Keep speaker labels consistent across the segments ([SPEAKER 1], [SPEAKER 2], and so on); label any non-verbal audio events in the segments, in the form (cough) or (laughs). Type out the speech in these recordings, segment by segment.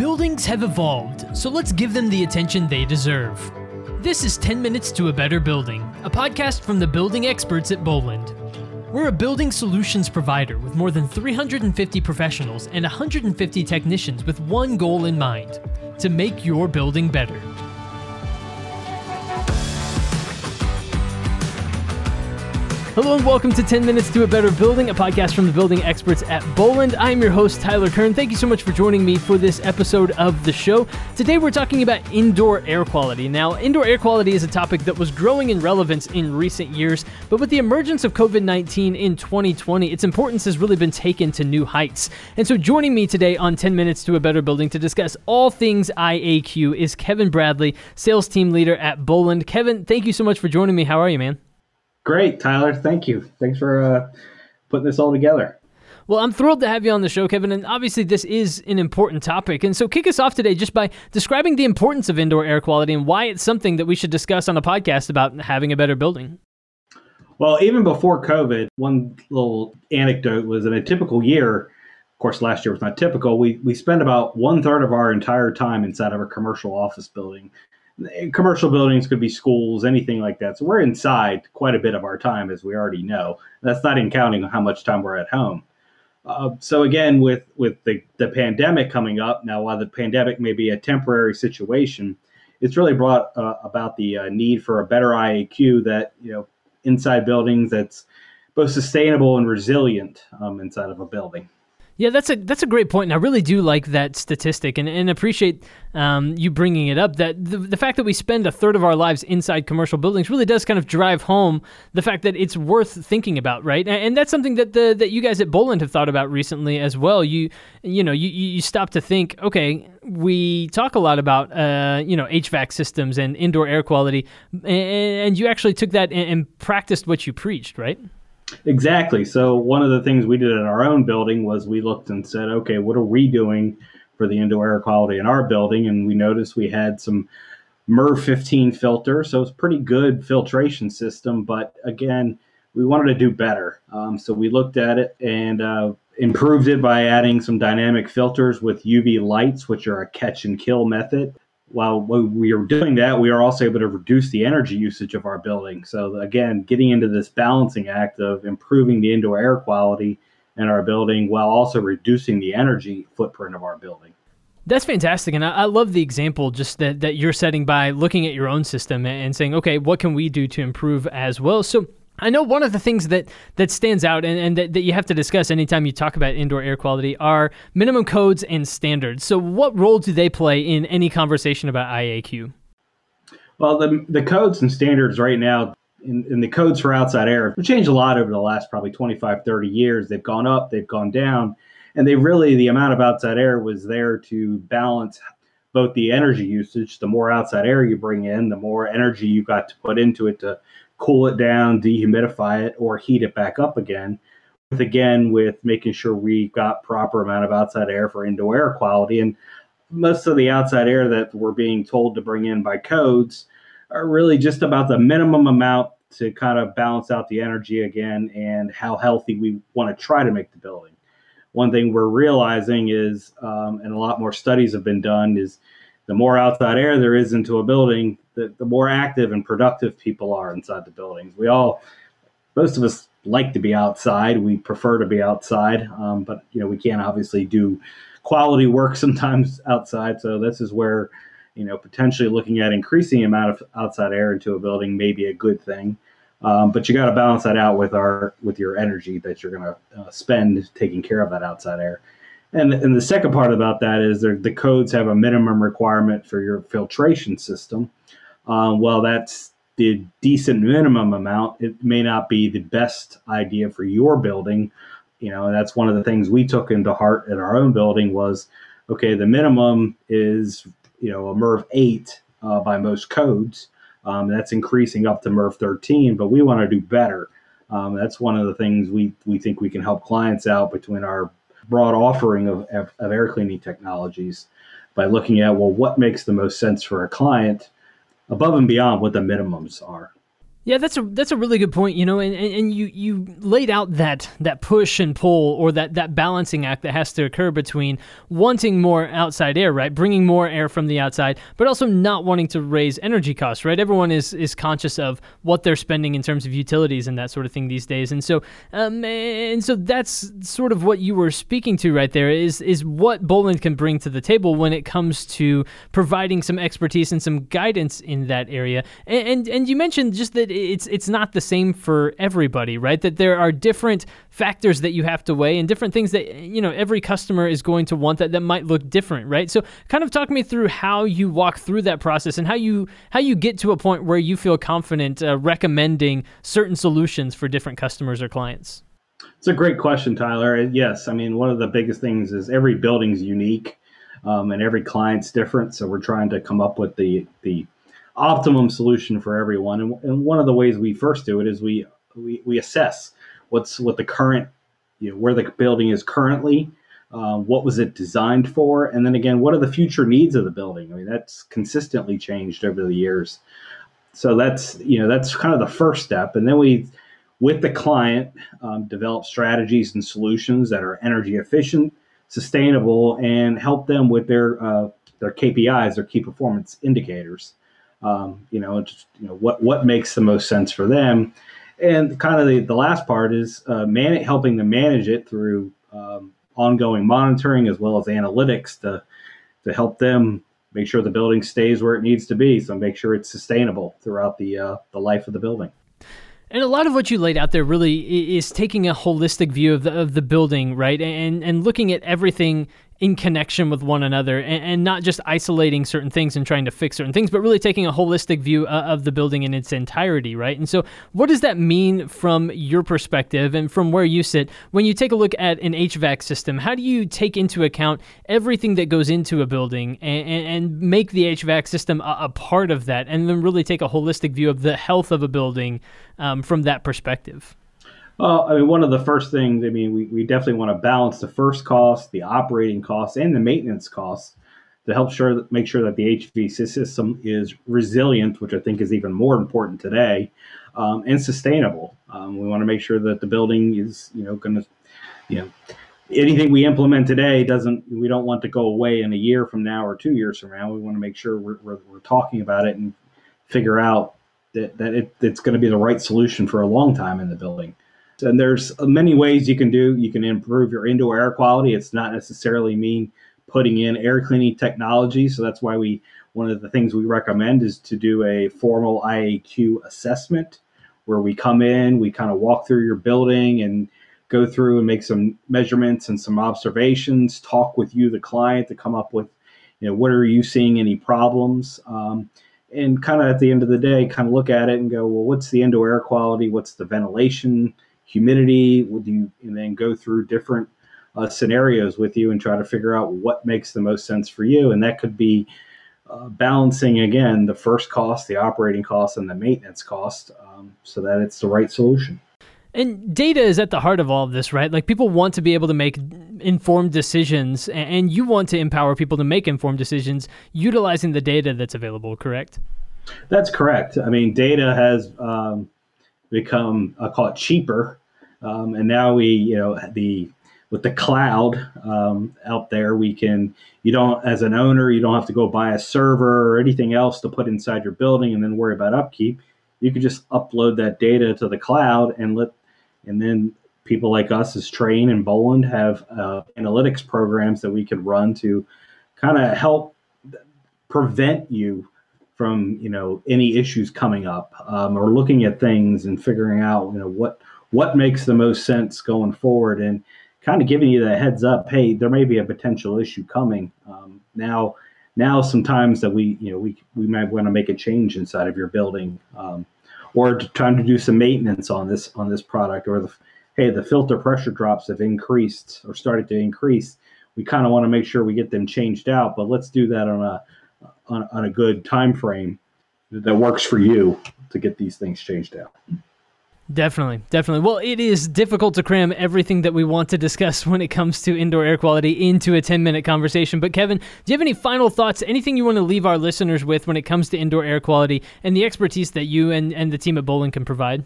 [SPEAKER 1] Buildings have evolved, so let's give them the attention they deserve. This is 10 Minutes to a Better Building, a podcast from the building experts at Boland. We're a building solutions provider with more than 350 professionals and 150 technicians with one goal in mind to make your building better. Hello and welcome to 10 Minutes to a Better Building, a podcast from the building experts at Boland. I'm your host, Tyler Kern. Thank you so much for joining me for this episode of the show. Today we're talking about indoor air quality. Now, indoor air quality is a topic that was growing in relevance in recent years, but with the emergence of COVID 19 in 2020, its importance has really been taken to new heights. And so joining me today on 10 Minutes to a Better Building to discuss all things IAQ is Kevin Bradley, sales team leader at Boland. Kevin, thank you so much for joining me. How are you, man?
[SPEAKER 2] Great, Tyler. Thank you. Thanks for uh, putting this all together.
[SPEAKER 1] Well, I'm thrilled to have you on the show, Kevin. And obviously, this is an important topic. And so, kick us off today just by describing the importance of indoor air quality and why it's something that we should discuss on a podcast about having a better building.
[SPEAKER 2] Well, even before COVID, one little anecdote was in a typical year. Of course, last year was not typical. We we spend about one third of our entire time inside of a commercial office building commercial buildings could be schools, anything like that. So we're inside quite a bit of our time, as we already know. That's not in counting how much time we're at home. Uh, so again, with with the, the pandemic coming up now, while the pandemic may be a temporary situation, it's really brought uh, about the uh, need for a better IAQ that you know inside buildings that's both sustainable and resilient um, inside of a building.
[SPEAKER 1] Yeah, that's a that's a great point, and I really do like that statistic, and, and appreciate um, you bringing it up. That the, the fact that we spend a third of our lives inside commercial buildings really does kind of drive home the fact that it's worth thinking about, right? And, and that's something that the that you guys at Boland have thought about recently as well. You you know you you stop to think, okay, we talk a lot about uh, you know HVAC systems and indoor air quality, and, and you actually took that and, and practiced what you preached, right?
[SPEAKER 2] Exactly. So one of the things we did in our own building was we looked and said, okay, what are we doing for the indoor air quality in our building? And we noticed we had some MERV 15 filter, so it's pretty good filtration system. But again, we wanted to do better. Um, so we looked at it and uh, improved it by adding some dynamic filters with UV lights, which are a catch and kill method while we are doing that, we are also able to reduce the energy usage of our building. So again, getting into this balancing act of improving the indoor air quality in our building while also reducing the energy footprint of our building.
[SPEAKER 1] That's fantastic. And I, I, love the example just that, that you're setting by looking at your own system and saying, okay, what can we do to improve as well? So I know one of the things that, that stands out and, and that, that you have to discuss anytime you talk about indoor air quality are minimum codes and standards. So, what role do they play in any conversation about IAQ?
[SPEAKER 2] Well, the, the codes and standards right now, in, the codes for outside air, have changed a lot over the last probably 25, 30 years. They've gone up, they've gone down, and they really, the amount of outside air was there to balance both the energy usage. The more outside air you bring in, the more energy you've got to put into it to cool it down, dehumidify it, or heat it back up again. With again, with making sure we've got proper amount of outside air for indoor air quality, and most of the outside air that we're being told to bring in by codes are really just about the minimum amount to kind of balance out the energy again and how healthy we want to try to make the building. One thing we're realizing is, um, and a lot more studies have been done, is the more outside air there is into a building, the, the more active and productive people are inside the buildings. We all, most of us like to be outside. We prefer to be outside, um, but you know we can't obviously do quality work (laughs) sometimes outside. So this is where you know potentially looking at increasing the amount of outside air into a building may be a good thing. Um, but you got to balance that out with our with your energy that you're going to uh, spend taking care of that outside air. And, and the second part about that is the codes have a minimum requirement for your filtration system. Um, well, that's the decent minimum amount. It may not be the best idea for your building. You know, that's one of the things we took into heart in our own building was, okay, the minimum is, you know, a MERV 8 uh, by most codes. Um, that's increasing up to MERV 13, but we want to do better. Um, that's one of the things we, we think we can help clients out between our broad offering of, of, of air cleaning technologies by looking at well what makes the most sense for a client above and beyond what the minimums are
[SPEAKER 1] Yeah, that's a that's a really good point. You know, and, and you you laid out that that push and pull or that that balancing act that has to occur between wanting more outside air, right, bringing more air from the outside, but also not wanting to raise energy costs, right? Everyone is is conscious of what they're spending in terms of utilities and that sort of thing these days, and so um, and so that's sort of what you were speaking to right there is is what Boland can bring to the table when it comes to providing some expertise and some guidance in that area, and and, and you mentioned just that it's it's not the same for everybody, right? That there are different factors that you have to weigh and different things that you know every customer is going to want that that might look different, right? So kind of talk me through how you walk through that process and how you how you get to a point where you feel confident uh, recommending certain solutions for different customers or clients.
[SPEAKER 2] It's a great question, Tyler. Yes, I mean one of the biggest things is every building's unique, um, and every client's different. So we're trying to come up with the the optimum solution for everyone. And, and one of the ways we first do it is we we, we assess what's what the current you know where the building is currently uh, what was it designed for? And then again what are the future needs of the building? I mean that's consistently changed over the years. So that's you know that's kind of the first step. And then we with the client um, develop strategies and solutions that are energy efficient sustainable and help them with their uh, their kpis their key performance indicators um, you know, just you know what what makes the most sense for them, and kind of the, the last part is uh, man- helping to manage it through um, ongoing monitoring as well as analytics to to help them make sure the building stays where it needs to be, so make sure it's sustainable throughout the uh, the life of the building.
[SPEAKER 1] And a lot of what you laid out there really is taking a holistic view of the of the building, right? And and looking at everything in connection with one another and, and, not just isolating certain things and trying to fix certain things, but really taking a holistic view uh, of the building in its entirety, right? And so, what does that mean from your perspective and from where you sit when you take a look at an HVAC system? How do you take into account everything that goes into a building and, and, and make the HVAC system a, a, part of that, and then really take a holistic view of the health of a building um, from that perspective?
[SPEAKER 2] Well, I mean, one of the first things, I mean, we, we definitely want to balance the first cost, the operating costs, and the maintenance costs to help sure make sure that the HVAC system is resilient, which I think is even more important today, um, and sustainable. Um, we want to make sure that the building is, you know, going to, you know, anything we implement today doesn't. We don't want to go away in a year from now or two years from now. We want to make sure we're, we're, we're talking about it and figure out that, that it, it's going to be the right solution for a long time in the building. And there's many ways you can do. You can improve your indoor air quality. It's not necessarily mean putting in air cleaning technology. So that's why we one of the things we recommend is to do a formal IAQ assessment where we come in, we kind of walk through your building and go through and make some measurements and some observations, talk with you, the client, to come up with, you know, what are you seeing any problems? Um, and kind of at the end of the day, kind of look at it and go, well, what's the indoor air quality? What's the ventilation? Humidity? Would you and then go through different uh, scenarios with you and try to figure out what makes the most sense for you? And that could be uh, balancing again the first cost, the operating cost, and the maintenance cost, um, so that it's the right solution.
[SPEAKER 1] And data is at the heart of all of this, right? Like people want to be able to make informed decisions, and you want to empower people to make informed decisions utilizing the data that's available, correct?
[SPEAKER 2] That's correct. I mean, data has um, become, I call it cheaper um, and now we, you know, the with the cloud um, out there, we can you don't as an owner you don't have to go buy a server or anything else to put inside your building and then worry about upkeep. You can just upload that data to the cloud and let and then people like us as Trane and Boland have uh, analytics programs that we can run to kind of help prevent you from you know any issues coming up um, or looking at things and figuring out you know what what makes the most sense going forward and kind of giving you the heads up hey there may be a potential issue coming. Um, now now sometimes that we you know we we might want to make a change inside of your building um, or trying to do some maintenance on this on this product or the hey the filter pressure drops have increased or started to increase. We kind of want to make sure we get them changed out but let's do that on a on, on a good time frame that works for you to get these things changed out
[SPEAKER 1] Definitely, definitely. Well, it is difficult to cram everything that we want to discuss (laughs) when it comes to indoor air quality into a 10 minute conversation. But, Kevin, do you have any final thoughts, anything you want to leave our listeners with when it comes to indoor air quality and the expertise that you and, and the team at Boland can provide?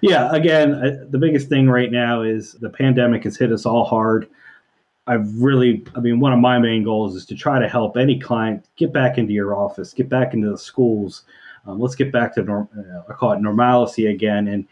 [SPEAKER 2] Yeah, again, uh, the biggest thing right now is the pandemic has hit us all hard. I've really, I mean, one of my main goals is to try to help any client get back into your office, get back into the schools, um, let's get back to norm, uh, I call it normalcy again. And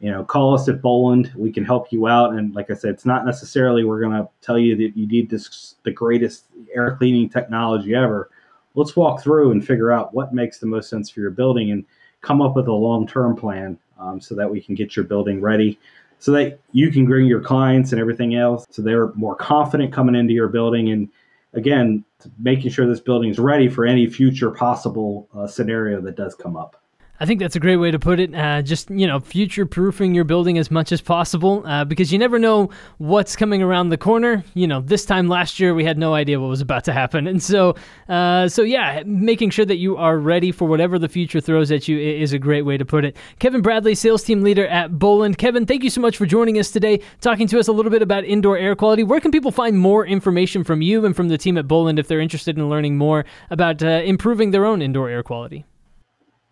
[SPEAKER 2] you know, call us at Boland. We can help you out. And like I said, it's not necessarily we're going to tell you that you need this the greatest air cleaning technology ever. Let's walk through and figure out what makes the most sense for your building and come up with a long term plan um, so that we can get your building ready so that you can bring your clients and everything else so they're more confident coming into your building and again, making sure this building is ready for any future possible uh, scenario that does come up.
[SPEAKER 1] I think that's a great way to put it. Uh, just you know, future proofing your building as much as possible uh, because you never know what's coming around the corner. You know, this time last year we had no idea what was about to happen, and so uh, so yeah, making sure that you are ready for whatever the future throws at you is a great way to put it. Kevin Bradley, sales team leader at Boland. Kevin, thank you so much for joining us today, talking to us a little bit about indoor air quality. Where can people find more information from you and from the team at Boland if they're interested in learning more about uh, improving their own indoor air quality?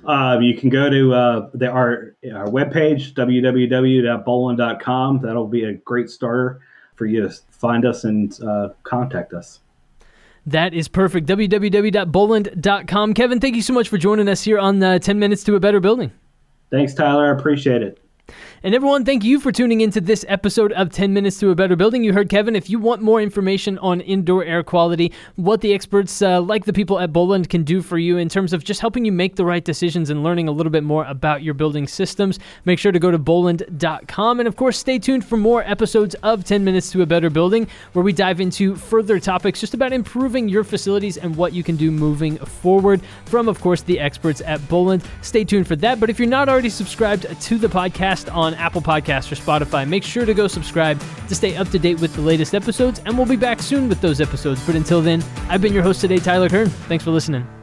[SPEAKER 2] Uh, you can go to uh, the, our, our webpage, www.boland.com. That'll be a great starter for you to find us and uh, contact us.
[SPEAKER 1] That is perfect. www.boland.com. Kevin, thank you so much for joining us here on uh, 10 Minutes to a Better Building.
[SPEAKER 2] Thanks, Tyler. I appreciate it.
[SPEAKER 1] And everyone, thank you for tuning into this episode of 10 Minutes to a Better Building. You heard Kevin. If you want more information on indoor air quality, what the experts uh, like the people at Boland can do for you in terms of just helping you make the right decisions and learning a little bit more about your building systems, make sure to go to boland.com. And of course, stay tuned for more episodes of 10 Minutes to a Better Building, where we dive into further topics just about improving your facilities and what you can do moving forward from, of course, the experts at Boland. Stay tuned for that. But if you're not already subscribed to the podcast on Apple Podcasts or Spotify. Make sure to go subscribe to stay up to date with the latest episodes, and we'll be back soon with those episodes. But until then, I've been your host today, Tyler Kern. Thanks for listening.